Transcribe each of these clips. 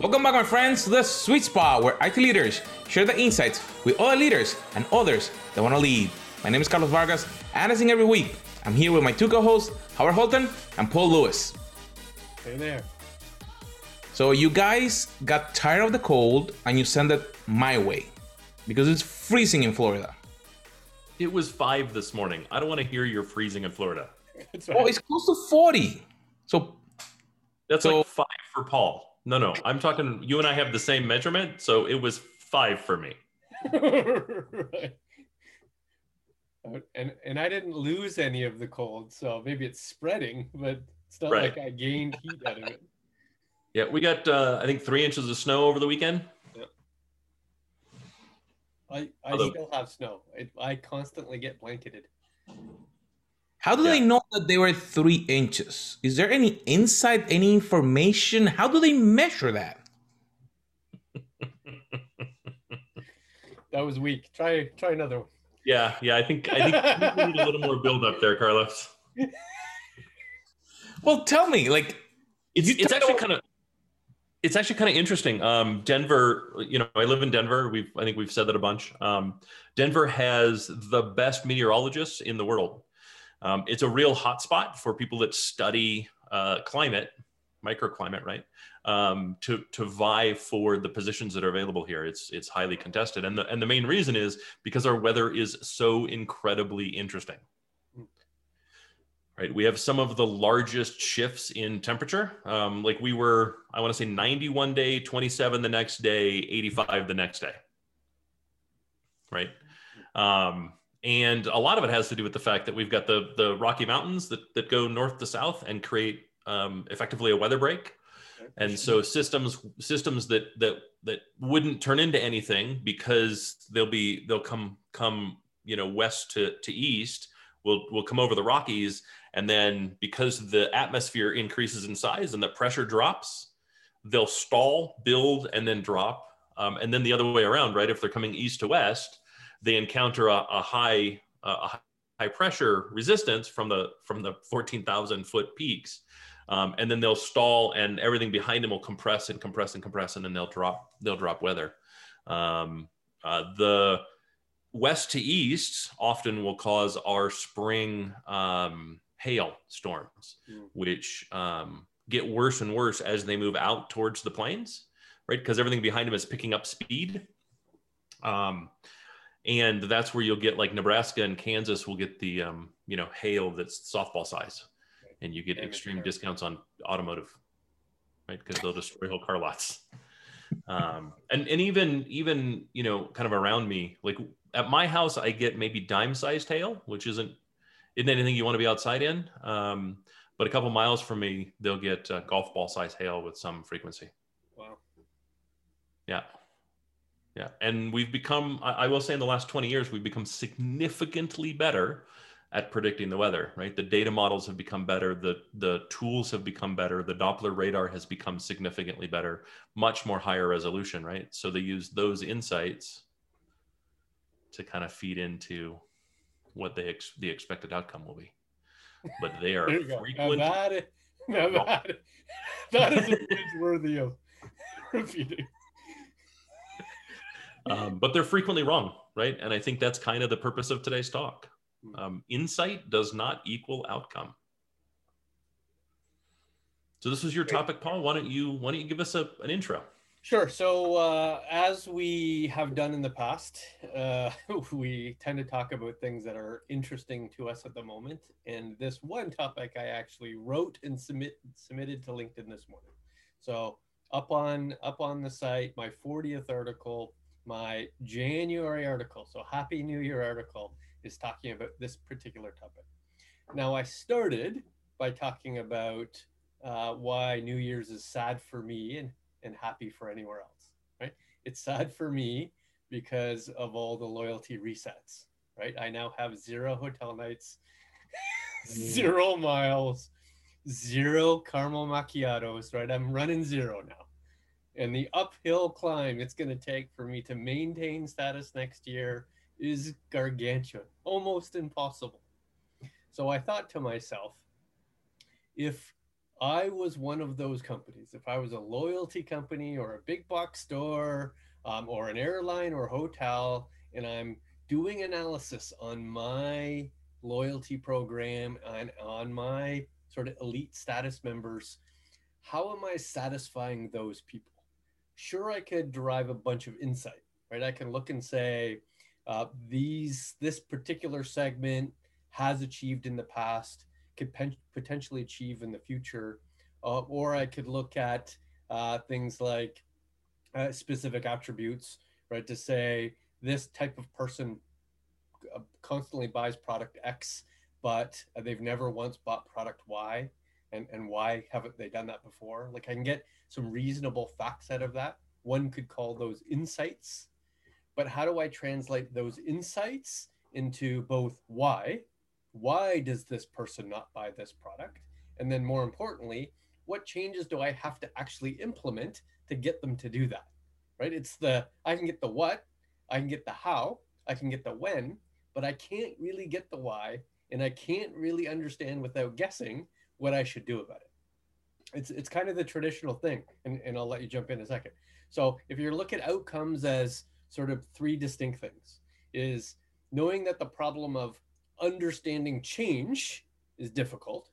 Welcome back, my friends, to the sweet spot where IT leaders share the insights with other leaders and others that want to lead. My name is Carlos Vargas, and as in every week, I'm here with my two co-hosts, Howard Holton and Paul Lewis. Hey there. So you guys got tired of the cold and you sent it my way because it's freezing in Florida. It was five this morning. I don't want to hear you're freezing in Florida. That's Oh, it's close to 40. So That's So- like five for Paul. No, no, I'm talking. You and I have the same measurement, so it was five for me. right. And and I didn't lose any of the cold, so maybe it's spreading, but it's not Right. like I gained heat out of it. Yeah, we got uh, I think three inches of snow over the weekend. I, I Although- still have snow. I, I constantly get blanketed. How do Yeah. they know that they were three inches? Is there any insight, any information? How do they measure that? That was weak. Try try another one. Yeah, yeah. I think I think we need a little more build up there, Carlos. Well, tell me, like, It's it's actually kind of it's actually kind of interesting. Um, Denver, you know, I live in Denver. We've I think we've said that a bunch. Um, Denver has the best meteorologists in the world. Um, it's a real hotspot for people that study uh, climate, microclimate, right? Um, to to vie for the positions that are available here. It's it's highly contested, and the and the main reason is because our weather is so incredibly interesting. Right, we have some of the largest shifts in temperature. Um, like we were, I want to say 91 day, 27 the next day, 85 the next day. Right. Um, and a lot of it has to do with the fact that we've got the the Rocky Mountains that that go north to south and create um, effectively a weather break. And so systems systems that that that wouldn't turn into anything because they'll be they'll come come you know west to to east will will come over the Rockies. And then because the atmosphere increases in size and the pressure drops they'll stall build and then drop um, and then the other way around right? If they're coming east to west they encounter a, a high a high pressure resistance from the from the 14,000 foot peaks. Um, and then they'll stall and everything behind them will compress and compress and compress and then they'll drop they'll drop weather. Um, uh, the west to east often will cause our spring um, hail storms Mm. which um, get worse and worse as they move out towards the plains right? Because everything behind them is picking up speed. Um, and that's where you'll get like nebraska and kansas will get the um, you know hail that's softball size. And you get extreme discounts on automotive right? Because they'll destroy whole car lots. Um, and and even even you know kind of around me like at my house i get maybe dime sized hail which isn't isn't anything you want to be outside in. Um, but a couple miles from me they'll get uh, golf ball size hail with some frequency. Wow. yeah yeah and we've become I, I will say in the last 20 years we've become significantly better at predicting the weather right the data models have become better the the tools have become better the doppler radar has become significantly better much more higher resolution right so they use those insights to kind of feed into what they ex- the expected outcome will be but they are There you go. Now frequent that, now that, that is a bridge worthy of repeating. Um, but they're frequently wrong, right? And I think that's kind of the purpose of today's talk. Hmm. Um, insight does not equal outcome. So this was your topic, Paul. Why don't you why don't you give us a, an intro? Sure. So, uh, as we have done in the past, uh, we tend to talk about things that are interesting to us at the moment. And this one topic I actually wrote and submit submitted to LinkedIn this morning. So up on up on the site, my 40th article, my January article, so Happy New Year article, is talking about this particular topic. Now, I started by talking about uh, why New Year's is sad for me and and happy for anywhere else, right? It's sad for me because of all the loyalty resets, right? I now have zero hotel nights, zero miles, zero caramel macchiatos, right? I'm running zero now. And the uphill climb it's going to take for me to maintain status next year is gargantuan, almost impossible. So I thought to myself, if I was one of those companies, if I was a loyalty company or a big box store um, or an airline or hotel, and I'm doing analysis on my loyalty program and on my sort of elite status members, how am I satisfying those people? Sure, I could derive a bunch of insight, right? I can look and say, uh, these this particular segment has achieved in the past could pen- potentially achieve in the future. Uh, or I could look at uh, things like uh, specific attributes, right? To say this type of person uh, constantly buys product X, but they've never once bought product Y. And, and why haven't they done that before? Like I can get some reasonable facts out of that. One could call those insights. But how do I translate those insights into both why, why does this person not buy this product? And then more importantly, what changes do I have to actually implement to get them to do that? Right? It's the I can get the what, I can get the how, I can get the when, but I can't really get the why and I can't really understand without guessing what I should do about it. It's it's kind of the traditional thing, and, and I'll let you jump in a second. So if you look at outcomes as sort of three distinct things, is knowing that the problem of understanding change is difficult,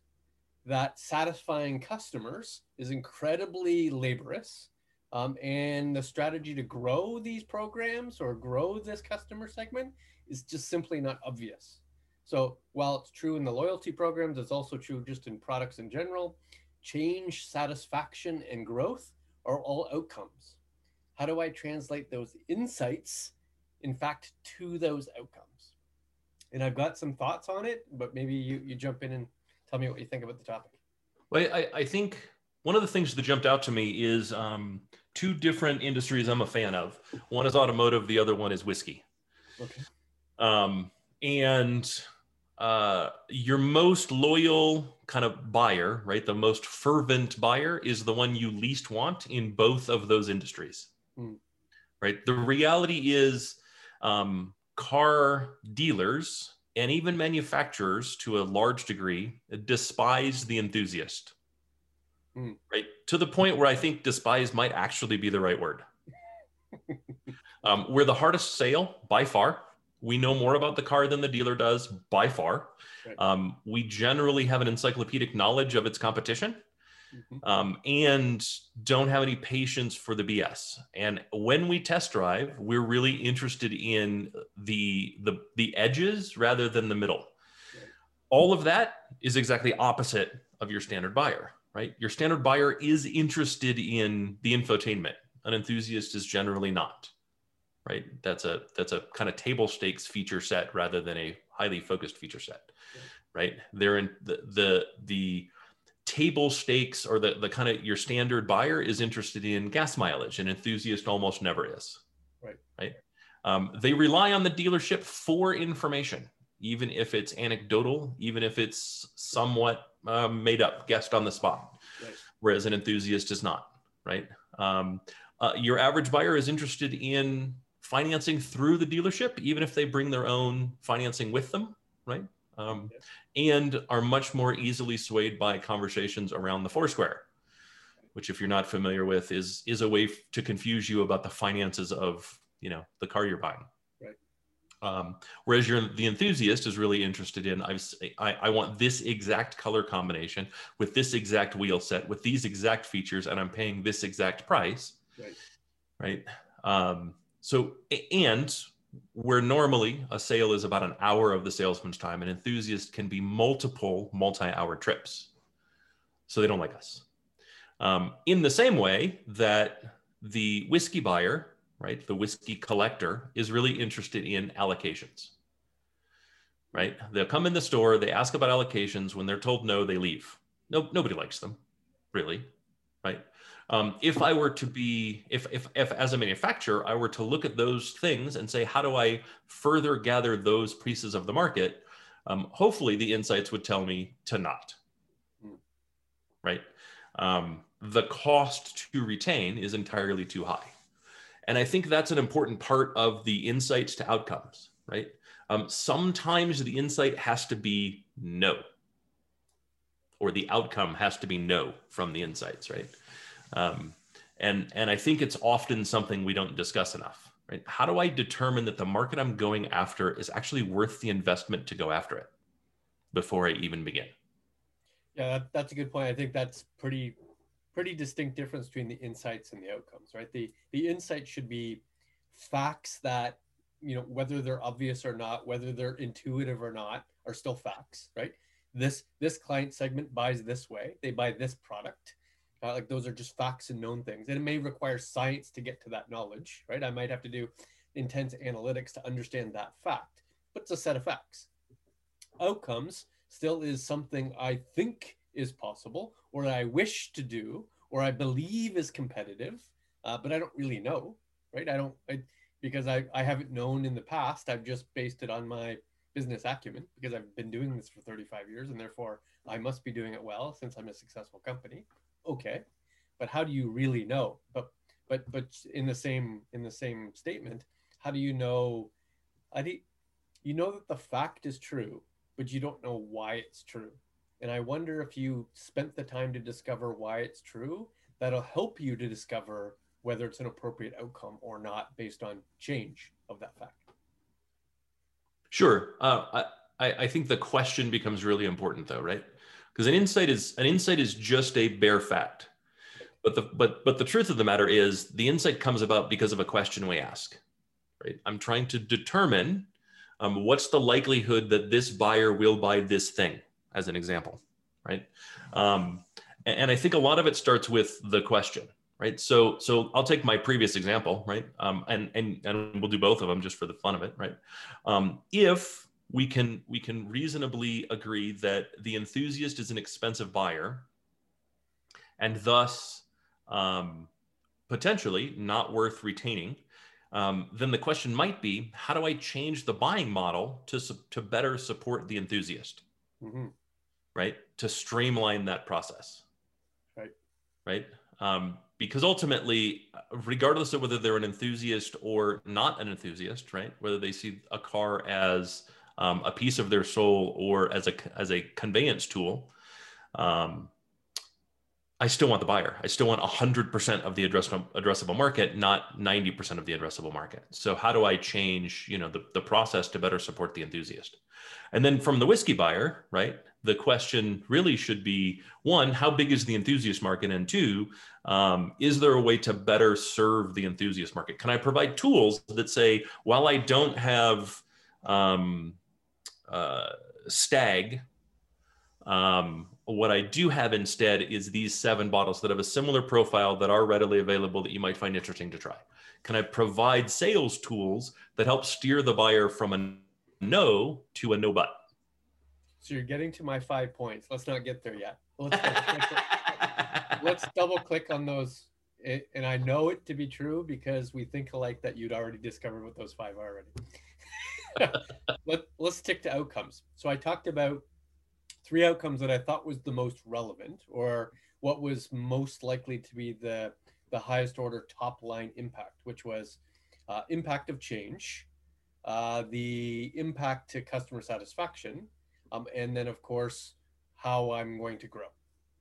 that satisfying customers is incredibly laborious, um, and the strategy to grow these programs or grow this customer segment is just simply not obvious. So while it's true in the loyalty programs, it's also true just in products in general. Change, satisfaction, and growth are all outcomes. How do I translate those insights, in fact, to those outcomes? and I've got some thoughts on it, but maybe you, you jump in and tell me what you think about the topic. Well, I, I think one of the things that jumped out to me is um, two different industries I'm a fan of. One is automotive, the other one is whiskey. Okay. Um, and uh, your most loyal kind of buyer, right? The most fervent buyer is the one you least want in both of those industries, mm. right? The reality is, um, car dealers and even manufacturers to a large degree despise the enthusiast. Mm. Right? To the point where I think despise might actually be the right word. um, we're the hardest sale by far. We know more about the car than the dealer does by far. Right. Um, we generally have an encyclopedic knowledge of its competition mm-hmm. um, and don't have any patience for the BS. And when we test drive, we're really interested in the the the edges rather than the middle. Right. All of that is exactly opposite of your standard buyer, right? Your standard buyer is interested in the infotainment. An enthusiast is generally not right? That's a that's a kind of table stakes feature set rather than a highly focused feature set right? They're in the the the table stakes or the, the kind of your standard buyer is interested in gas mileage an enthusiast almost never is right. right? Um, they rely on the dealership for information even if it's anecdotal even if it's somewhat um, made up guessed on the spot right. whereas an enthusiast is not right? Um, uh, your average buyer is interested in financing through the dealership even if they bring their own financing with them right um, and are much more easily swayed by conversations around the Foursquare, which, if you're not familiar with, is is a way to confuse you about the finances of you know the car you're buying. Right. Um, whereas you're the enthusiast is really interested in I've, I, I want this exact color combination with this exact wheel set with these exact features and I'm paying this exact price. Right. Right. Um, so and where normally a sale is about an hour of the salesman's time, an enthusiast can be multiple multi hour trips. So they don't like us. Um, in the same way that the whiskey buyer, right, the whiskey collector, is really interested in allocations. Right? They'll come in the store, they ask about allocations. When they're told no, they leave. No, nobody likes them, really. Right? Um, if I were to be, if, if, if as a manufacturer, I were to look at those things and say, how do I further gather those pieces of the market? Um, hopefully the insights would tell me to not, right? Um, the cost to retain is entirely too high. And I think that's an important part of the insights to outcomes, right? Um, sometimes the insight has to be no. or the outcome has to be no from the insights, right? Um, and and I think it's often something we don't discuss enough, right? How do I determine that the market I'm going after is actually worth the investment to go after it before I even begin? Yeah, that, that's a good point. I think that's pretty pretty distinct difference between the insights and the outcomes, right? The the insight should be facts that you know whether they're obvious or not, whether they're intuitive or not, are still facts, right? This this client segment buys this way, they buy this product. Uh, like those are just facts and known things, and it may require science to get to that knowledge, right? I might have to do intense analytics to understand that fact, but it's a set of facts. Outcomes still is something I think is possible, or I wish to do, or I believe is competitive, uh, but I don't really know, right? I don't, I, because I, I haven't known in the past. I've just based it on my business acumen because I've been doing this for 35 years and therefore I must be doing it well since I'm a successful company. Okay. But how do you really know? But but but in the same in the same statement, how do you know I think you know that the fact is true, but you don't know why it's true. And I wonder if you spent the time to discover why it's true, that'll help you to discover whether it's an appropriate outcome or not based on change of that fact. Sure. Uh, I, I think the question becomes really important though, right? Because an insight is an insight is just a bare fact. But the but but the truth of the matter is the insight comes about because of a question we ask. Right? I'm trying to determine um, what's the likelihood that this buyer will buy this thing, as an example, right? Um, and, and I think a lot of it starts with the question, right? So, so I'll take my previous example, right? Um, and and and we'll do both of them just for the fun of it, right? Um, if we can we can reasonably agree that the enthusiast is an expensive buyer, and thus um, potentially not worth retaining. Um, then the question might be, how do I change the buying model to to better support the enthusiast? Mm-hmm. Right, to streamline that process. Right. Right. Um, because ultimately, regardless of whether they're an enthusiast or not an enthusiast, right, whether they see a car as um, a piece of their soul or as a as a conveyance tool, um, I still want the buyer. I still want 100% of the addressable, addressable market, not 90% of the addressable market. So how do I change, you know, the, the process to better support the enthusiast? And then from the whiskey buyer, right, the question really should be one, how big is the enthusiast market? And two, um, is there a way to better serve the enthusiast market? Can I provide tools that say, while I don't have um, uh, Stagg, um, what I do have instead is these seven bottles that have a similar profile that are readily available that you might find interesting to try. Can I provide sales tools that help steer the buyer from a no to a no but? So you're getting to my five points. Let's not get there yet. Let's, let's double click on those. And I know it to be true because we think alike that you'd already discovered what those five are already. Let, let's stick to outcomes. So I talked about three outcomes that I thought was the most relevant or what was most likely to be the, the highest order top line impact, which was uh, impact of change, uh, the impact to customer satisfaction, um, and then of course how I'm going to grow,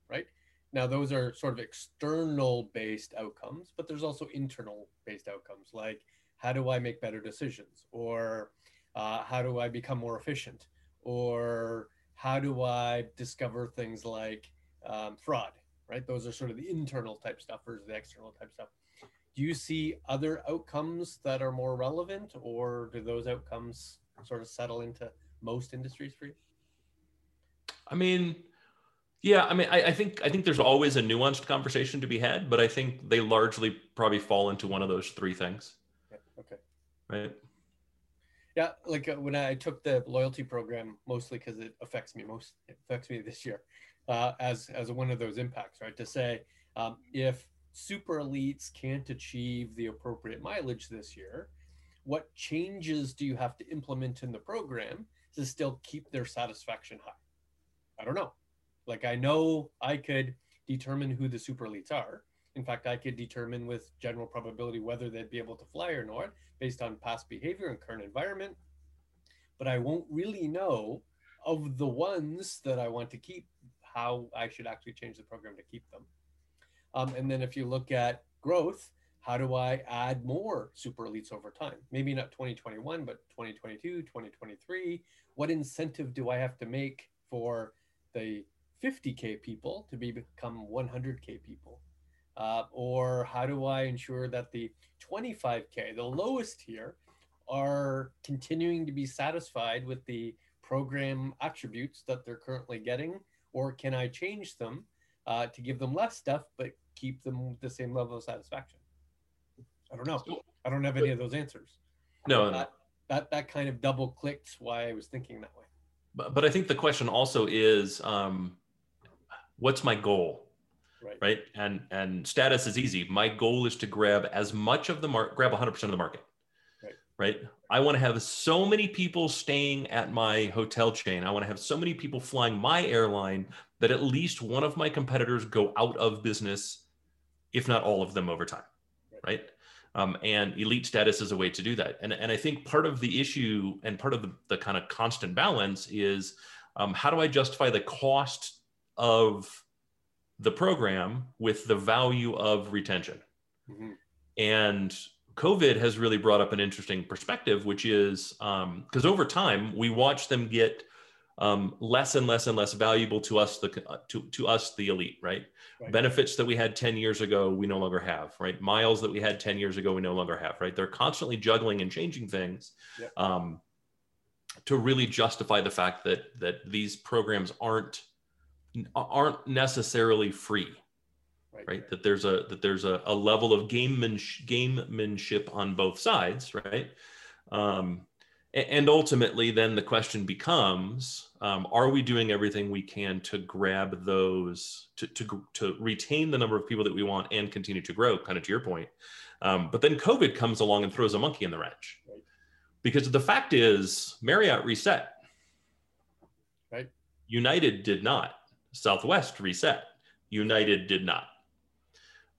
right? Now those are sort of external based outcomes, but there's also internal based outcomes like how do I make better decisions, or uh, how do I become more efficient, or how do I discover things like um, fraud, right? Those are sort of the internal type stuff versus the external type stuff. Do you see other outcomes that are more relevant, or do those outcomes sort of settle into most industries for you? I mean, yeah, I mean, I, I, think I think there's always a nuanced conversation to be had, but I think they largely probably fall into one of those three things. Okay. Right. Yeah, like uh, when I took the loyalty program, mostly because it affects me most it affects me this year, uh, as as one of those impacts, right? To say um, if super elites can't achieve the appropriate mileage this year, what changes do you have to implement in the program to still keep their satisfaction high? I don't know. Like I know I could determine who the super elites are. In fact, I could determine with general probability whether they'd be able to fly or not based on past behavior and current environment. But I won't really know of the ones that I want to keep how I should actually change the program to keep them. Um, and then if you look at growth, how do I add more super elites over time? Maybe not 2021, but 2022, 2023. What incentive do I have to make for the 50K people to be, become 100K people? Uh, or how do I ensure that the 25K, the lowest tier, are continuing to be satisfied with the program attributes that they're currently getting? Or can I change them uh, to give them less stuff, but keep them the same level of satisfaction? I don't know. I don't have any of those answers. No, that, that, that kind of double clicked why I was thinking that way. But, but I think the question also is, um, what's my goal? Right. right? And and status is easy. My goal is to grab as much of the market grab 100% of the market. Right, right? i want to have so many people staying at my hotel chain. I want to have so many people flying my airline that at least one of my competitors go out of business if not all of them over time. Right, right? Um, and elite status is a way to do that. And, and i think part of the issue and part of the, the kind of constant balance is um, how do i justify the cost of the program with the value of retention. Mm-hmm. And COVID has really brought up an interesting perspective, which is because um, over time we watch them get um, less and less and less valuable to us, the to, to us the elite, right? right? Benefits that we had 10 years ago, we no longer have, right? Miles that we had 10 years ago, we no longer have, right? They're constantly juggling and changing things yep. um, to really justify the fact that that these programs aren't aren't necessarily free right, right? that there's a that there's a, a level of gameman gamemanship on both sides right? Um, and ultimately then the question becomes um, are we doing everything we can to grab those to, to, to retain the number of people that we want and continue to grow kind of to your point? Um, but then covid comes along and throws a monkey in the wrench. Right. because the fact is marriott reset. Right. United did not Southwest reset. United did not.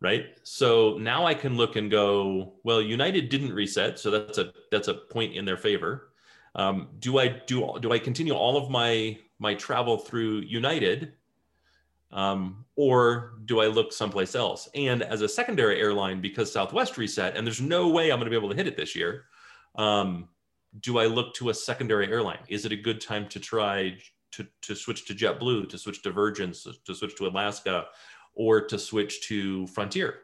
Right. So now I can look and go, well, United didn't reset. So that's a that's a point in their favor. Um, do I do do I continue all of my my travel through United? Um, or do I look someplace else? And as a secondary airline, because Southwest reset, and there's no way I'm going to be able to hit it this year, um, do I look to a secondary airline? Is it a good time to try to, to switch to JetBlue, to switch to Virgin, to switch to Alaska, or to switch to Frontier,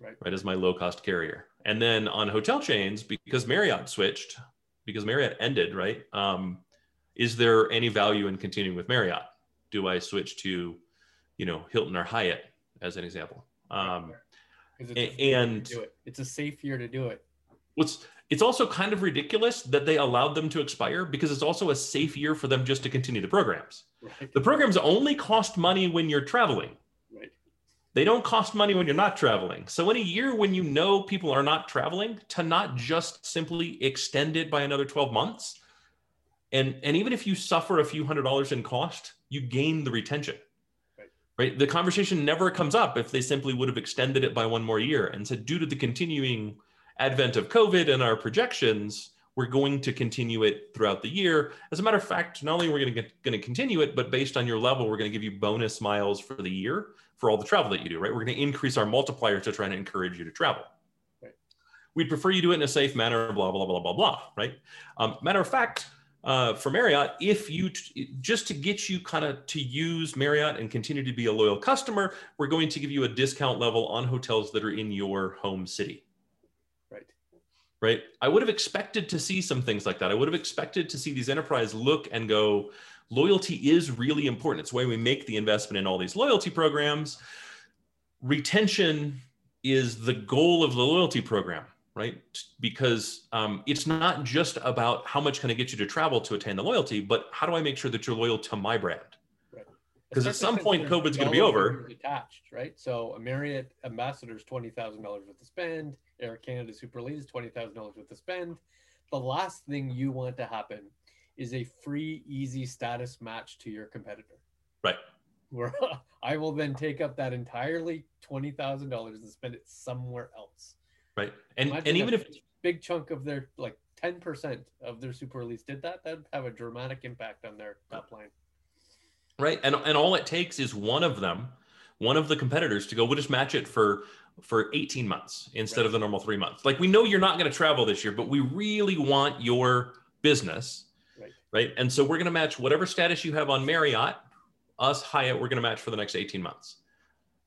right, right as my low cost carrier. And then on hotel chains, because Marriott switched, because Marriott ended, right? Um, is there any value in continuing with Marriott? Do I switch to, you know, Hilton or Hyatt as an example? Um, it's and it. it's a safe year to do it. What's it's also kind of ridiculous that they allowed them to expire because it's also a safe year for them just to continue the programs. Right. The programs only cost money when you're traveling. Right. They don't cost money when you're not traveling. So in a year when you know people are not traveling, to not just simply extend it by another 12 months, and and even if you suffer a few hundred dollars in cost, you gain the retention. Right. right. The conversation never comes up if they simply would have extended it by one more year and said, due to the continuing advent of COVID and our projections, we're going to continue it throughout the year. As a matter of fact, not only are we going to, going to continue it, but based on your level, we're going to give you bonus miles for the year for all the travel that you do, right? We're going to increase our multiplier to try and encourage you to travel. Right. We'd prefer you do it in a safe manner, blah, blah, blah, blah, blah, right? Um, matter of fact, uh, for Marriott, if you just to get you kind of to use Marriott and continue to be a loyal customer, we're going to give you a discount level on hotels that are in your home city right? I would have expected to see some things like that. I would have expected to see these enterprise look and go, loyalty is really important. It's why we make the investment in all these loyalty programs. Retention is the goal of the loyalty program, right? Because um, it's not just about how much can I get you to travel to attain the loyalty, but how do I make sure that you're loyal to my brand? Because at some point COVID's going to be over. Attached, right? So a Marriott ambassador is twenty thousand dollars worth of spend. Air Canada Super Elite is twenty thousand dollars worth of spend. The last thing you want to happen is a free, easy status match to your competitor. Right. Where I will then take up that entirely twenty thousand dollars and spend it somewhere else. Right. And Imagine and even if a big chunk of their like ten percent of their Super Elites did that, that'd have a dramatic impact on their top line right? And and all it takes is one of them, one of the competitors, to go. We'll just match it for for 18 months instead Right. of the normal three months. Like we know you're not going to travel this year, but we really want your business, Right. right? And so we're going to match whatever status you have on Marriott, us Hyatt, we're going to match for the next 18 months.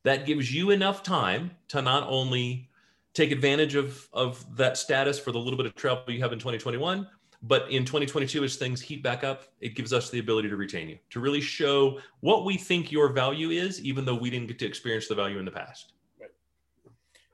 That gives you enough time to not only take advantage of of that status for the little bit of travel you have in 2021 but in 2022 as things heat back up it gives us the ability to retain you to really show what we think your value is even though we didn't get to experience the value in the past Right.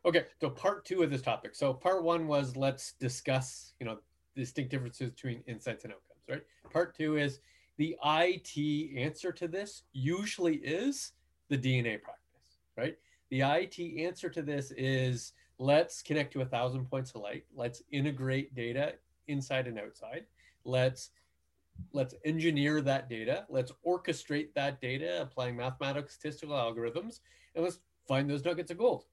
Okay, so part two of this topic. So part one was let's discuss, you know, distinct differences between insights and outcomes, right? Part two is the IT answer to this usually is the DNA practice, right? The IT answer to this is let's connect to a thousand points of light. Let's integrate data inside and outside. Let's let's engineer that data. Let's orchestrate that data applying mathematical statistical algorithms, and let's find those nuggets of gold.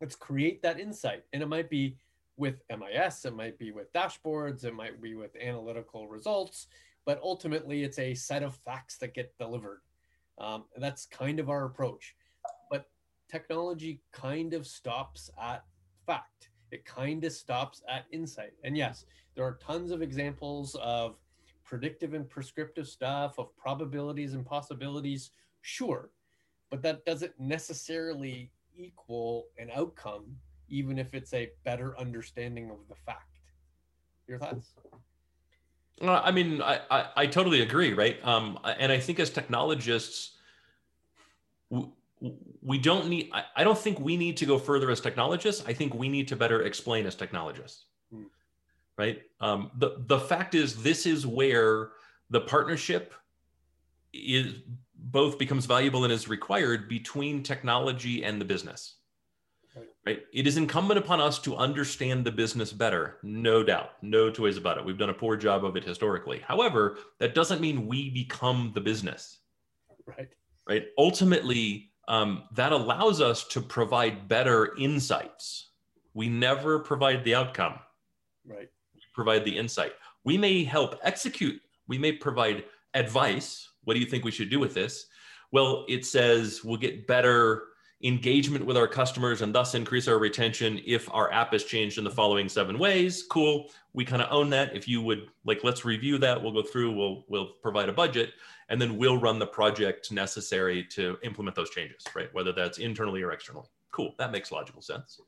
Let's create that insight. And it might be with mis it might be with dashboards it might be with analytical results but ultimately it's a set of facts that get delivered. Um, that's kind of our approach. But technology kind of stops at fact it kind of stops at insight and yes there are tons of examples of predictive and prescriptive stuff of probabilities and possibilities sure but that doesn't necessarily equal an outcome, even if it's a better understanding of the fact. Your thoughts? Uh, I mean, I, I, I totally agree, right? Um, and I think as technologists, we don't need, I, I don't think we need to go further as technologists. I think we need to better explain as technologists, Hmm. right? Um, the, the fact is, this is where the partnership is both becomes valuable and is required between technology and the business. Right. Right. It is incumbent upon us to understand the business better, no doubt, no two ways about it. We've done a poor job of it historically. However, that doesn't mean we become the business, Right. right? Ultimately, um, that allows us to provide better insights. We never provide the outcome, Right. we provide the insight. We may help execute, we may provide advice. What do you think we should do with this? Well, it says we'll get better engagement with our customers and thus increase our retention if our app is changed in the following seven ways. Cool. We kind of own that. If you would like, let's review that. We'll go through, we'll, we'll provide a budget and then we'll run the project necessary to implement those changes, right? Whether that's internally or externally. Cool. That makes logical sense.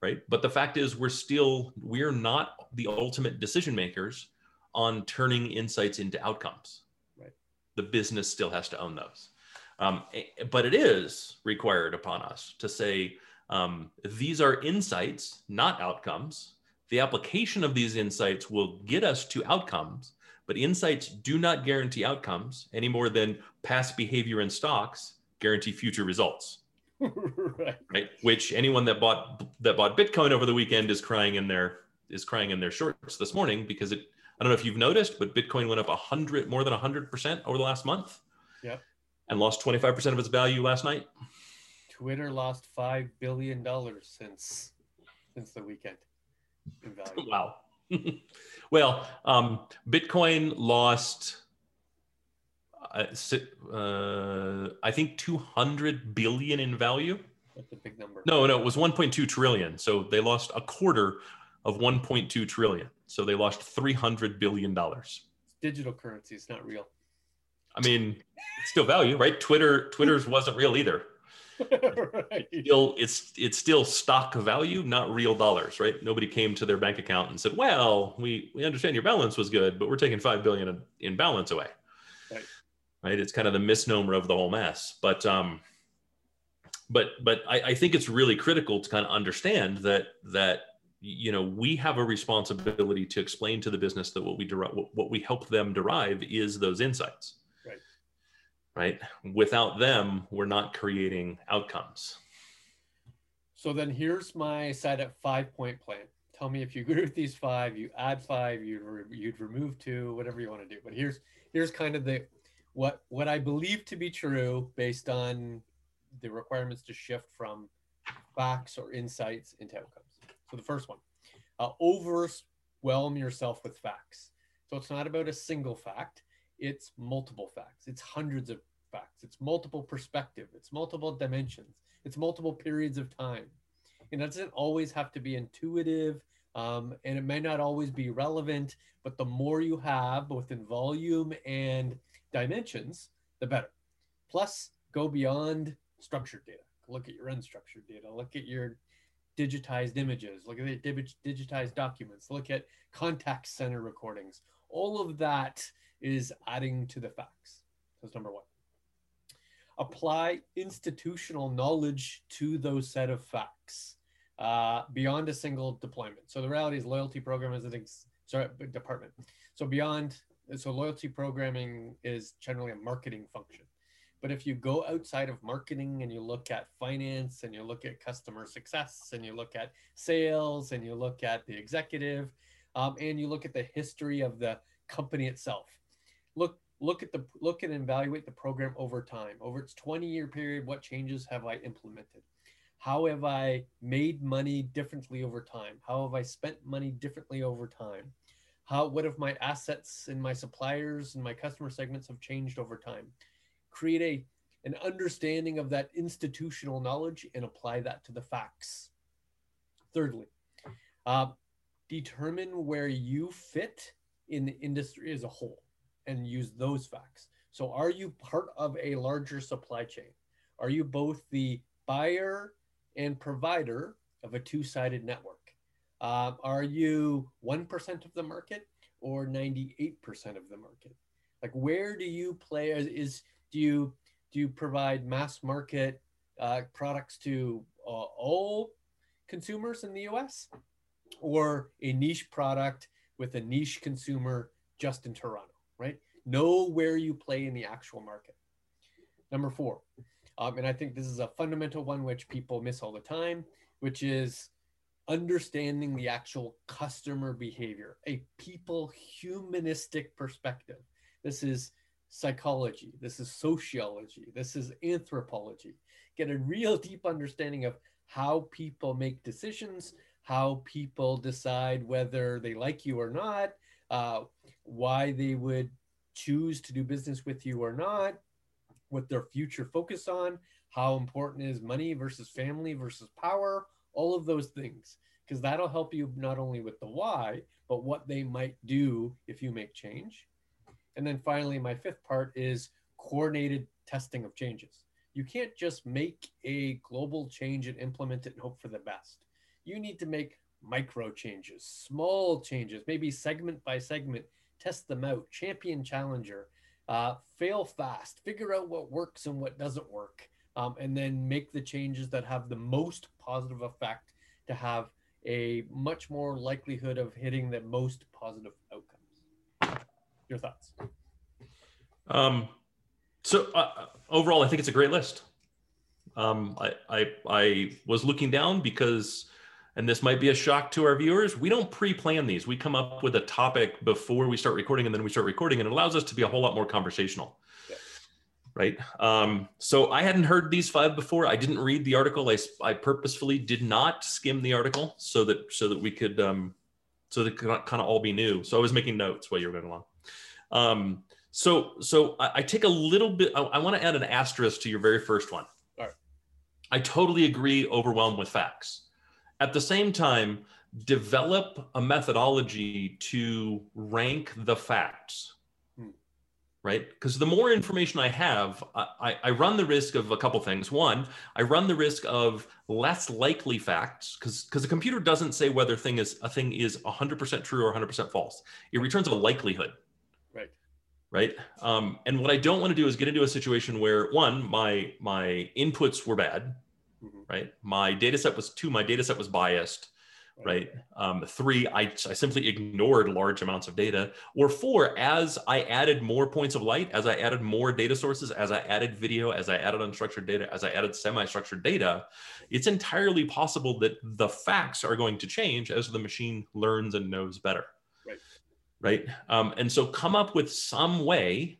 Right. But the fact is we're still, we're not the ultimate decision makers on turning insights into outcomes. Right. The business still has to own those. Um, eh, but it is required upon us to say um, these are insights, not outcomes. The application of these insights will get us to outcomes, but insights do not guarantee outcomes any more than past behavior in stocks guarantee future results right. right which anyone that bought that bought bitcoin over the weekend is crying in their is crying in their shorts this morning because it i don't know if you've noticed but bitcoin went up a 100 more than 100% over the last month Yep. And lost 25% of its value last night Twitter lost five billion dollars since since the weekend in value. wow well um, bitcoin lost uh, uh, i think 200 billion in value That's a big number. No, no, it was 1.2 trillion. So they lost a quarter of 1.2 trillion. So they lost 300 billion dollars. Digital currency. It's not real. I mean, it's still value, right? Twitter, Twitter's wasn't real either. right. Still, it's it's still stock value, not real dollars, right? Nobody came to their bank account and said, "Well, we we understand your balance was good, but we're taking five billion in, in balance away." Right. Right. It's kind of the misnomer of the whole mess, but um, but but I, I think it's really critical to kind of understand that that you know we have a responsibility to explain to the business that what we derive what, what we help them derive is those insights Right. without them we're not creating outcomes So then here's my set at five point plan. Tell me if you agree with these five, you add five, you'd, re- you'd remove two, whatever you want to do. But here's here's kind of the what what I believe to be true based on the requirements to shift from facts or insights into outcomes. So the first one, uh, overwhelm yourself with facts. So it's not about a single fact; it's multiple facts. It's hundreds of facts. It's multiple perspective. It's multiple dimensions. It's multiple periods of time. And it doesn't always have to be intuitive, um, and it may not always be relevant. But the more you have, both in volume and dimensions, the better. Plus, go beyond structured data. Look at your unstructured data. Look at your digitized images. Look at the digitized documents. Look at contact center recordings. All of that is adding to the facts. That's number one. Apply institutional knowledge to those set of facts uh, beyond a single deployment. So the reality is loyalty program is an ex- sorry department. So beyond so loyalty programming is generally a marketing function. But if you go outside of marketing and you look at finance and you look at customer success and you look at sales and you look at the executive um, and you look at the history of the company itself, look look at the look and evaluate the program over time. Over its 20 year period what changes have i implemented? How have i made money differently over time? How have i spent money differently over time? How what if my assets and my suppliers and my customer segments have changed over time? Create a an understanding of that institutional knowledge and apply that to the facts. Thirdly uh, determine where you fit in the industry as a whole and use those facts so are you part of a larger supply chain are you both the buyer and provider of a two-sided network uh, are you 1% of the market or 98% of the market? Like, where do you play? Is do you do you provide mass market uh, products to uh, all consumers in the U.S. or a niche product with a niche consumer just in Toronto? Right? Know where you play in the actual market. Number four, um, and I think this is a fundamental one which people miss all the time, which is understanding the actual customer behavior, a people humanistic perspective. This is psychology, this is sociology, this is anthropology. Get a real deep understanding of how people make decisions, how people decide whether they like you or not, uh, why they would choose to do business with you or not, what their future focus on, how important is money versus family versus power, all of those things. Because that'll help you not only with the why but what they might do if you make change. And then finally my fifth part is coordinated testing of changes. You can't just make a global change and implement it and hope for the best. You need to make micro changes small changes maybe segment by segment test them out champion challenger uh, fail fast figure out what works and what doesn't work um, and then make the changes that have the most positive effect to have a much more likelihood of hitting the most positive outcomes. Your thoughts? Um, so uh, overall, I think it's a great list. Um, I, I, I was looking down because, and this might be a shock to our viewers, we don't pre-plan these. We come up with a topic before we start recording, and then we start recording, and it allows us to be a whole lot more conversational right? Um, so I hadn't heard these five before. I didn't read the article. I, I purposefully did not skim the article so that so that we could um, so that could kind of all be new. So I was making notes while you were going along. Um, so so I, I, take a little bit. I, I want to add an asterisk to your very first one. All right. I totally agree. Overwhelmed with facts. At the same time, develop a methodology to rank the facts right? Because the more information I have, I, I, run the risk of a couple things. One, I run the risk of less likely facts because because the computer doesn't say whether thing is a thing is 100% true or 100% false. It returns a likelihood. Right. Right. Um, and what I don't want to do is get into a situation where one, my my inputs were bad. Mm-hmm. Right. My data set was two, my data set was biased right? Um, three, I, I simply ignored large amounts of data. Or four, as I added more points of light, as I added more data sources, as I added video, as I added unstructured data, as I added semi-structured data, it's entirely possible that the facts are going to change as the machine learns and knows better. Right. Right. Um, and so come up with some way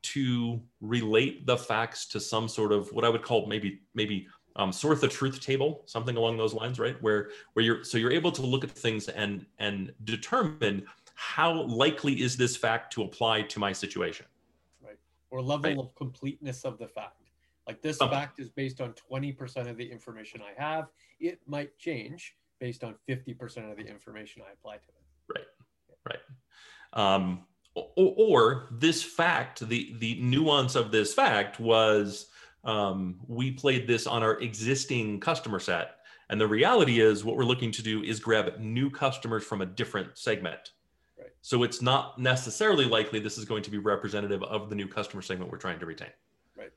to relate the facts to some sort of what I would call maybe maybe um, sort of the truth table, something along those lines, right? Where where you're so you're able to look at things and and determine how likely is this fact to apply to my situation. Right. or level Right. of completeness of the fact. Like this Um, fact is based on 20% of the information I have. It might change based on 50% of the information I apply to it. Right. Right. Um, or, or this fact, the the nuance of this fact was um, we played this on our existing customer set, and the reality is what we're looking to do is grab new customers from a different segment. Right. So it's not necessarily likely this is going to be representative of the new customer segment we're trying to retain. Right.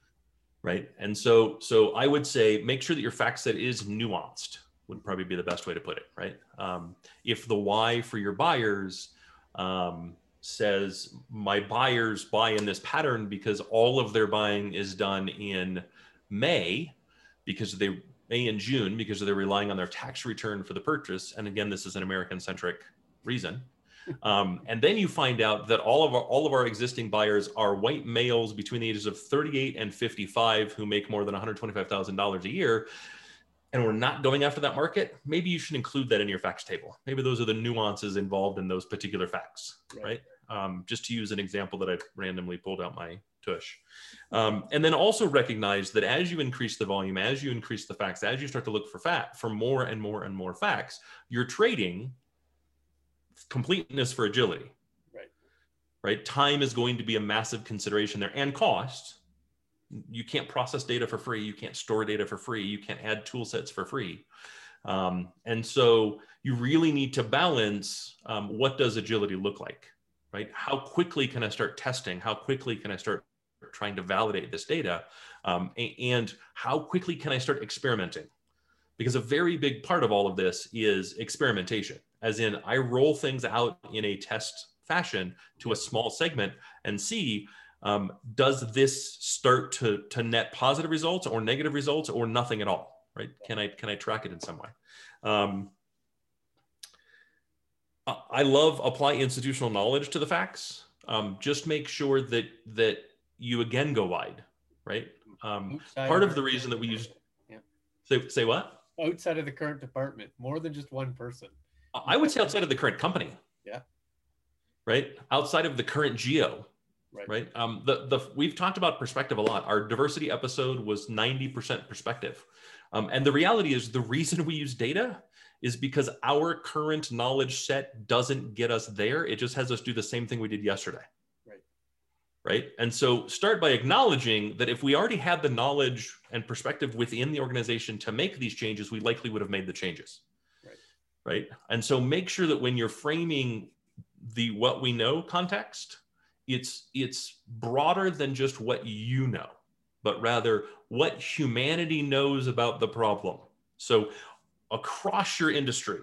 Right. And so so I would say make sure that your fact set is nuanced would probably be the best way to put it. Right. Um, if the why for your buyers um, says my buyers buy in this pattern because all of their buying is done in May because they May and June because they're relying on their tax return for the purchase. And again, this is an American centric reason. Um, and then you find out that all of our all of our existing buyers are white males between the ages of 38 and 55 who make more than $125,000 a year and we're not going after that market, maybe you should include that in your facts table. Maybe those are the nuances involved in those particular facts, Right. right? Um, just to use an example that I randomly pulled out my tush. Um, and then also recognize that as you increase the volume, as you increase the facts, as you start to look for fat for more and more and more facts, you're trading completeness for agility. Right. Right. Time is going to be a massive consideration there and cost you can't process data for free you can't store data for free you can't add tool sets for free um, and so you really need to balance um, what does agility look like right? How quickly can i start testing? How quickly can i start trying to validate this data? Um, and how quickly can i start experimenting? Because a very big part of all of this is experimentation as in i roll things out in a test fashion to a small segment and see um, does this start to to net positive results or negative results or nothing at all right? Can i can i track it in some way? Um, I- love apply institutional knowledge to the facts. Um, just make sure that that you again go wide right? Um, part of the reason that we use- department. say, say what? Outside of the current department, more than just one person. i would say outside of the current company. Yeah. right? Outside of the current geo. Right. right? Um, the, the we've talked about perspective a lot. Our diversity episode was 90% perspective. Um, and the reality is the reason we use data is because our current knowledge set doesn't get us there. It just has us do the same thing we did yesterday. Right. right? And so start by acknowledging that if we already had the knowledge and perspective within the organization to make these changes we likely would have made the changes. Right. right? And so make sure that when you're framing the what we know context it's it's broader than just what you know but rather what humanity knows about the problem. So across your industry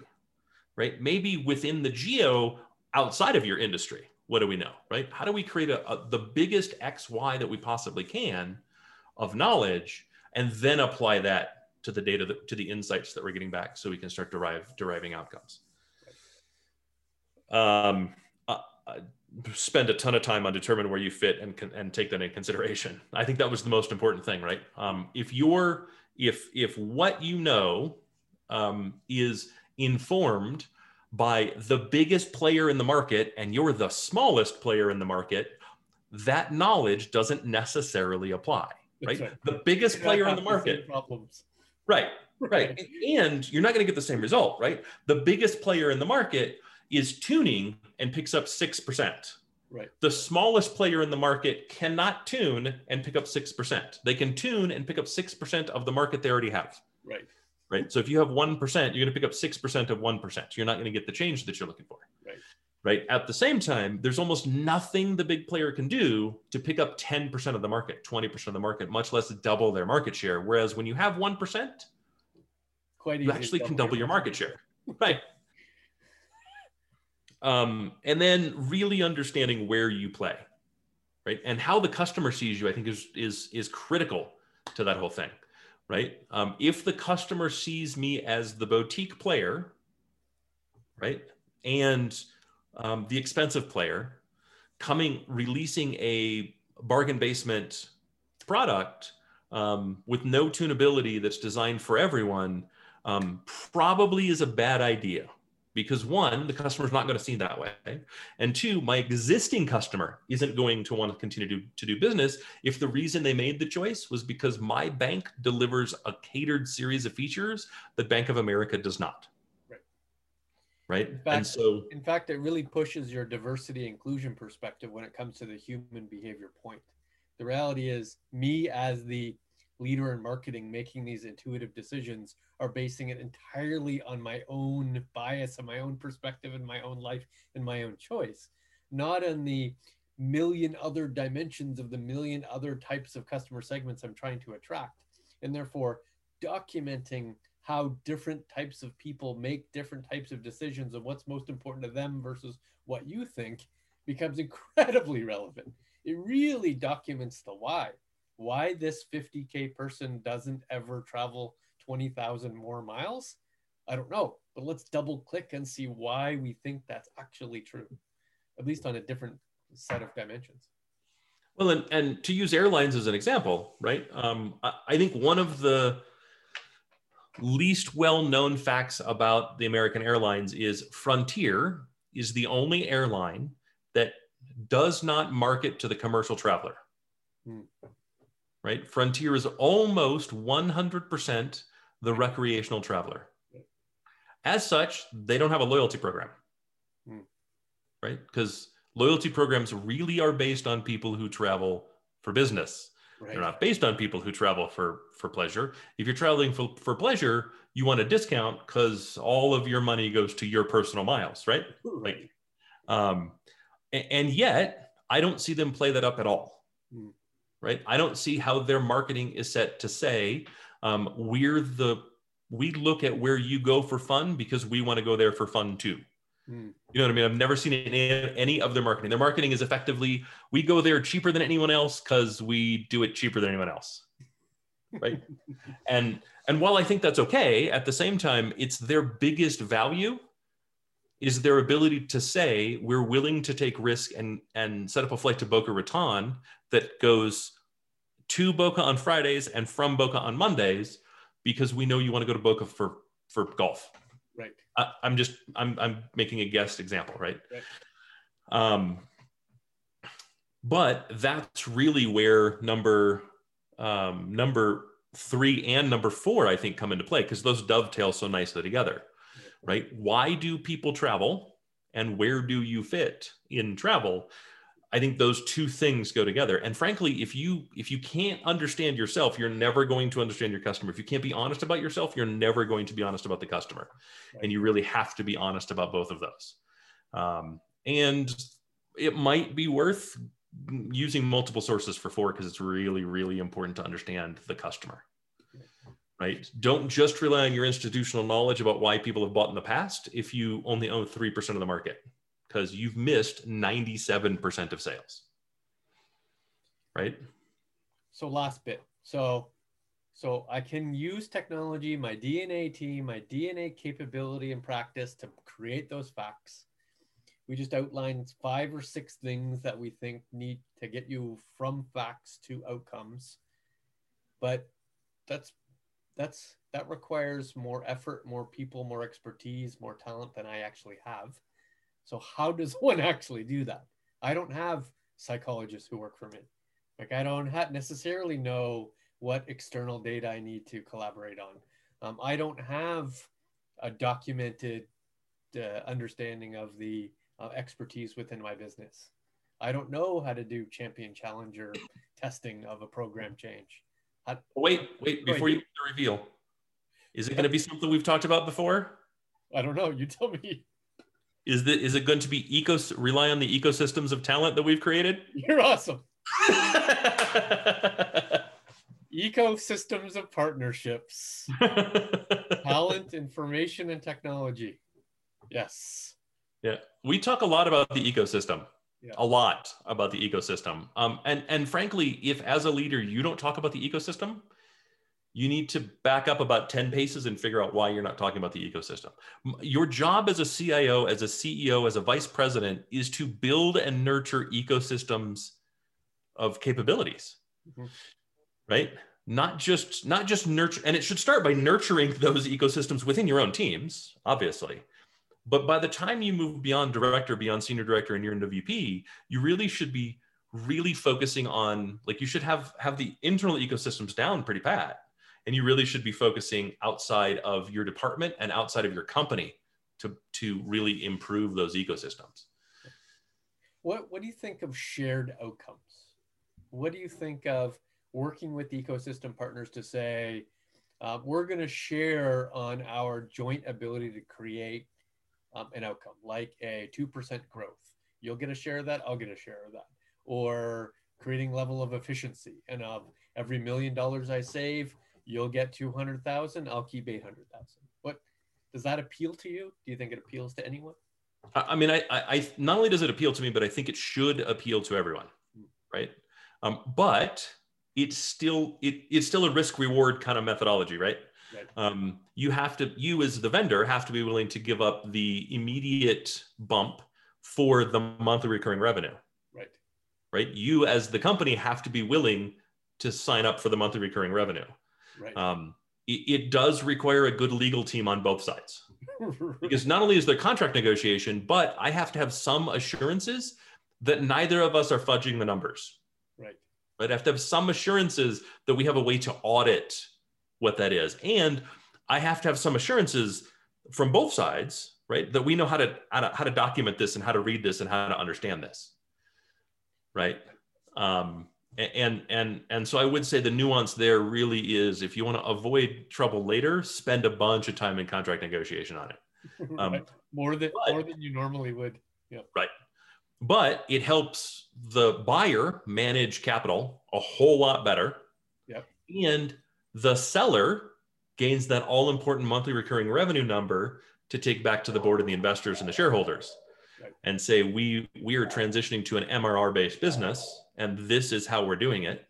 right maybe within the geo outside of your industry what do we know right how do we create a, a, the biggest x y that we possibly can of knowledge and then apply that to the data that, to the insights that we're getting back so we can start derive deriving outcomes um, spend a ton of time on determine where you fit and and take that in consideration. I think that was the most important thing, right? Um, if you're if if what you know um, is informed by the biggest player in the market and you're the smallest player in the market, that knowledge doesn't necessarily apply, right? That's The biggest player in the market, Problems. right? Right. And you're not going to get the same result, right? The biggest player in the market is tuning and picks up 6%. Right. The smallest player in the market cannot tune and pick up 6%. They can tune and pick up 6% of the market they already have, Right. Right? So if you have 1%, you're going to pick up 6% of 1%. You're not going to get the change that you're looking for. Right. Right. At the same time, there's almost nothing the big player can do to pick up 10% of the market, 20% of the market, much less double their market share. Whereas when you have 1%, Quite you actually can double your market share right um, and then really understanding where you play right and how the customer sees you i think is is is critical to that whole thing right? Um, if the customer sees me as the boutique player right and um, the expensive player coming releasing a bargain basement product um, with no tunability that's designed for everyone um, probably is a bad idea because one, the customer's not going to see that way. And two, my existing customer isn't going to want to continue to, to do business if the reason they made the choice was because my bank delivers a catered series of features that Bank of America does not. Right. Right. In fact, and so, in fact, it really pushes your diversity inclusion perspective when it comes to the human behavior point. The reality is, me as the leader in marketing making these intuitive decisions are basing it entirely on my own bias and my own perspective and my own life and my own choice not on the million other dimensions of the million other types of customer segments i'm trying to attract and therefore documenting how different types of people make different types of decisions of what's most important to them versus what you think becomes incredibly relevant. It really documents the why why this 50k person doesn't ever travel 20,000 more miles? I don't know but let's double click and see why we think that's actually true at least on a different set of dimensions. Well and, and to use airlines as an example right? Um, I, I think one of the least well known facts about the american airlines is frontier is the only airline that does not market to the commercial traveler. Hmm. Right? Frontier is almost 100% the recreational traveler. As such, they don't have a loyalty program, Hmm. right? Because loyalty programs really are based on people who travel for business. right They're not based on people who travel for for pleasure. If you're traveling for, for pleasure, you want a discount because all of your money goes to your personal miles, right? right Um, a- and yet, I don't see them play that up at all. Right? I don't see how their marketing is set to say um, we're the we look at where you go for fun because we want to go there for fun too. Hmm. You know what I mean? I've never seen any, any of their marketing. Their marketing is effectively we go there cheaper than anyone else because we do it cheaper than anyone else. Right. and and while I think that's okay, at the same time, it's their biggest value is their ability to say we're willing to take risk and and set up a flight to Boca Raton that goes to Boca on Fridays and from Boca on Mondays because we know you want to go to Boca for for golf. right I, I'm just I'm I'm making a guest example, right? Right. Um, but that's really where number um, number three and number four I think come into play because those dovetail so nicely together, right? Why do people travel, and where do you fit in travel? I think those two things go together. And frankly, if you if you can't understand yourself, you're never going to understand your customer. If you can't be honest about yourself, you're never going to be honest about the customer. And you really have to be honest about both of those. Um, and it might be worth using multiple sources for four because it's really, really important to understand the customer. Right? Don't just rely on your institutional knowledge about why people have bought in the past if you only own 3% of the market because you've missed 97% of sales. Right? so last bit so so i can use technology my dna team my dna capability and practice to create those facts we just outlined five or six things that we think need to get you from facts to outcomes but that's that's that requires more effort more people more expertise more talent than i actually have so how does one actually do that i don't have psychologists who work for me like I don't necessarily know what external data I need to collaborate on. Um, I don't have a documented uh, understanding of the uh, expertise within my business. I don't know how to do champion challenger testing of a program change. How- oh, Wait, wait, Go before you reveal, is it going to be something we've talked about before? I don't know. You tell me. Is, the, is it going to be ecos rely on the ecosystems of talent that we've created? You're awesome. Ecosystems of partnerships, talent, information, and technology. Yes. yeah, we talk a lot about the ecosystem. Yeah. A lot about the ecosystem. Um, and and frankly, if as a leader you don't talk about the ecosystem, you need to back up about 10 paces and figure out why you're not talking about the ecosystem. Your job as a CIO, as a CEO, as a vice president is to build and nurture ecosystems of capabilities. Mhm. Right? Not just not just nurture and it should start by nurturing those ecosystems within your own teams, obviously. But by the time you move beyond director, beyond senior director, and you're into VP, you really should be really focusing on like you should have have the internal ecosystems down pretty pat, and you really should be focusing outside of your department and outside of your company to to really improve those ecosystems. What what do you think of shared outcomes? What do you think of working with ecosystem partners to say uh, we're going to share on our joint ability to create um, an outcome like a 2% growth. You'll get a share of that, I'll get a share of that. Or creating level of efficiency and of every million dollars I save, you'll get 200,000, I'll keep 800,000. What does that appeal to you? Do you think it appeals to anyone? I mean, I, I, not only does it appeal to me, but I think it should appeal to everyone, hmm. right? Um, but it's still it, it's still a risk reward kind of methodology, right? Um, you have to, you as the vendor have to be willing to give up the immediate bump for the monthly recurring revenue. Right. Right. You as the company have to be willing to sign up for the monthly recurring revenue. Right. Um, it, it does require a good legal team on both sides because not only is there contract negotiation, but I have to have some assurances that neither of us are fudging the numbers. Right. Right. I have to have some assurances that we have a way to audit what that is. And I have to have some assurances from both sides, right? That we know how to, how to, how to document this and how to read this and how to understand this. Right. Um, and and and so i would say the nuance there really is if you want to avoid trouble later spend a bunch of time in contract negotiation on it um, right. more than but, more than you normally would yeah right but it helps the buyer manage capital a whole lot better yep. and the seller gains that all important monthly recurring revenue number to take back to the board and the investors and the shareholders and say we we are transitioning to an mrr based business and this is how we're doing it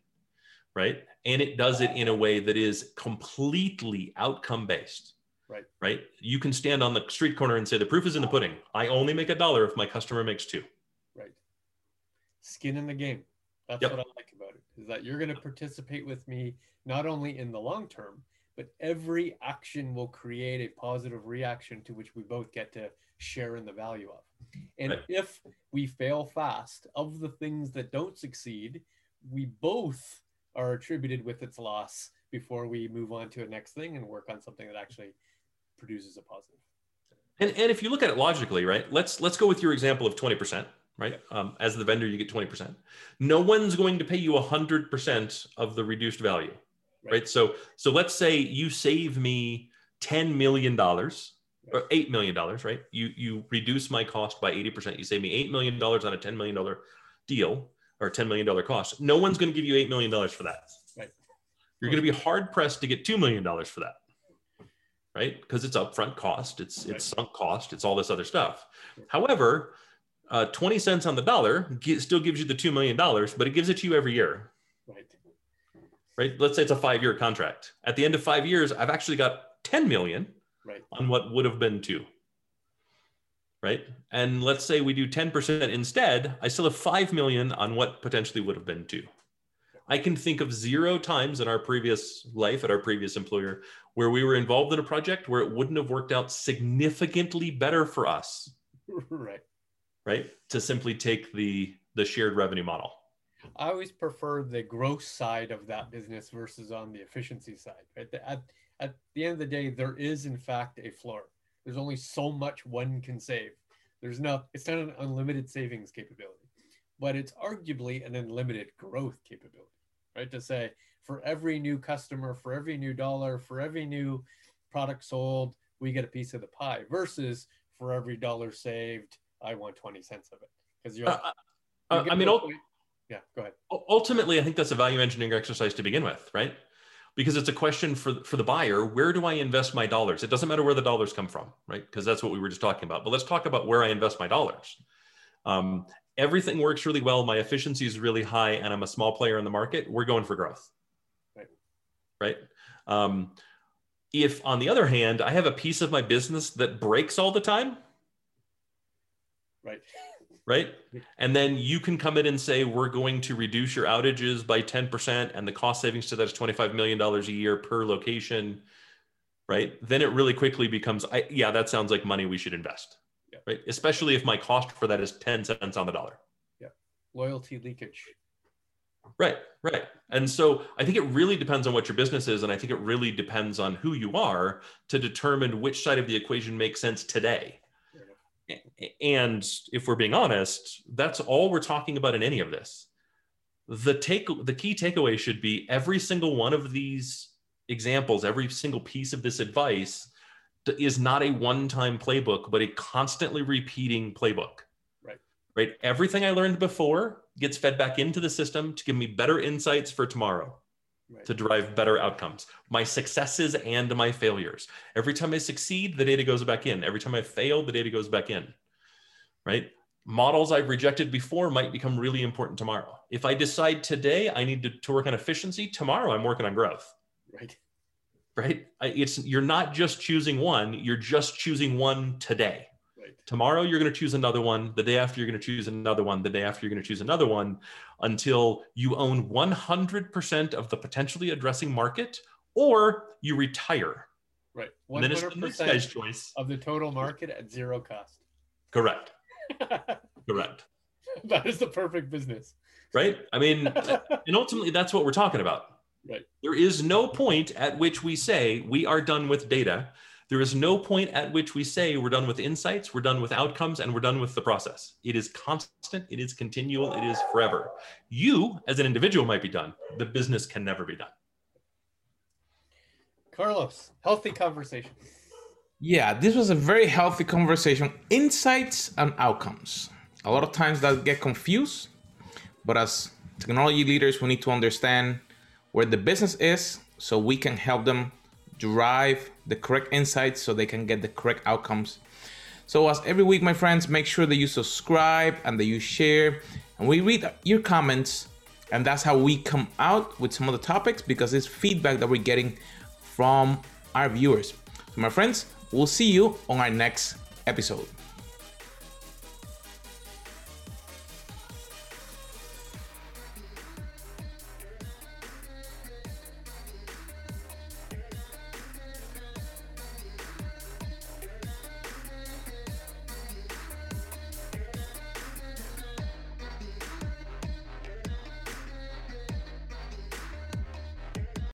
right? And it does it in a way that is completely outcome based right. right? You can stand on the street corner and say the proof is in the pudding. I only make a dollar if my customer makes two. Right. Skin in the game. That's yep. what i like is that you're going to participate with me not only in the long term, but every action will create a positive reaction to which we both get to share in the value of. And right. if we fail fast, of the things that don't succeed, we both are attributed with its loss before we move on to a next thing and work on something that actually produces a positive. And, and if you look at it logically, right? Let's let's go with your example of 20%, right? Um, as the vendor, you get 20%. No one's going to pay you 100% of the reduced value right. right? So so let's say you save me ten million dollars or eight million dollars, right? You you reduce my cost by eighty percent. You save me eight million dollars on a ten million dollar deal or ten million dollar cost. No one's going to give you eight million dollars for that. Right. You're going to be hard pressed to get two million dollars for that, right? Because it's upfront cost, it's right. it's sunk cost, it's all this other stuff. However, uh, 20 cents on the dollar still gives you the $2 million, but it gives it to you every year. Right right? Let's say it's a five year contract. At the end of five years, I've actually got 10 million right. on what would have been two. Right. And let's say we do 10% instead, I still have 5 million on what potentially would have been two. I can think of zero times in our previous life at our previous employer where we were involved in a project where it wouldn't have worked out significantly better for us. right. Right. To simply take the the shared revenue model. I always prefer the growth side of that business versus on the efficiency side. Right? At, at the end of the day, there is in fact a floor. There's only so much one can save. There's no, it's not an unlimited savings capability, but it's arguably an unlimited growth capability, right? To say for every new customer, for every new dollar, for every new product sold, we get a piece of the pie versus for every dollar saved, I want 20 cents of it. Because you're, uh, uh, I mean, yeah, go ahead. Ultimately, I think that's a value engineering exercise to begin with, right? Because it's a question for for the buyer: where do I invest my dollars? It doesn't matter where the dollars come from, right? Because that's what we were just talking about. But let's talk about where I invest my dollars. Um, everything works really well. My efficiency is really high, and I'm a small player in the market. We're going for growth, right? Right. Um, if, on the other hand, I have a piece of my business that breaks all the time, right? right? And then you can come in and say, we're going to reduce your outages by 10%, and the cost savings to that is $25 million a year per location, right? Then it really quickly becomes, I, yeah, that sounds like money we should invest. right? Especially if my cost for that is 10 cents on the dollar. Yeah. Loyalty leakage. Right, right. And so I think it really depends on what your business is. And I think it really depends on who you are to determine which side of the equation makes sense today. And if we're being honest, that's all we're talking about in any of this. The take the key takeaway should be every single one of these examples, every single piece of this advice is not a one-time playbook, but a constantly repeating playbook. Right. Right. Everything I learned before gets fed back into the system to give me better insights for tomorrow. Right. To drive better outcomes, my successes and my failures. Every time I succeed, the data goes back in. Every time I fail, the data goes back in. Right? Models I've rejected before might become really important tomorrow. If I decide today I need to, to work on efficiency, tomorrow I'm working on growth. Right. Right. It's you're not just choosing one, you're just choosing one today. Tomorrow, you're going to choose another one. The day after, you're going to choose another one. The day after, you're going to choose another one until you own 100% of the potentially addressing market or you retire. Right. 100% and then it's the next guy's choice. Of the total market at zero cost. Correct. Correct. That is the perfect business. Right. I mean, and ultimately, that's what we're talking about. Right. There is no point at which we say we are done with data there is no point at which we say we're done with insights, we're done with outcomes, and we're done with the process. It is constant, it is continual, it is forever. You, as an individual, might be done. The business can never be done. Carlos, healthy conversation. Yeah, this was a very healthy conversation. Insights and outcomes. A lot of times that get confused, but as technology leaders, we need to understand where the business is so we can help them drive the correct insights so they can get the correct outcomes. So, as every week, my friends, make sure that you subscribe and that you share. And we read your comments, and that's how we come out with some of the topics because it's feedback that we're getting from our viewers. So, my friends, we'll see you on our next episode.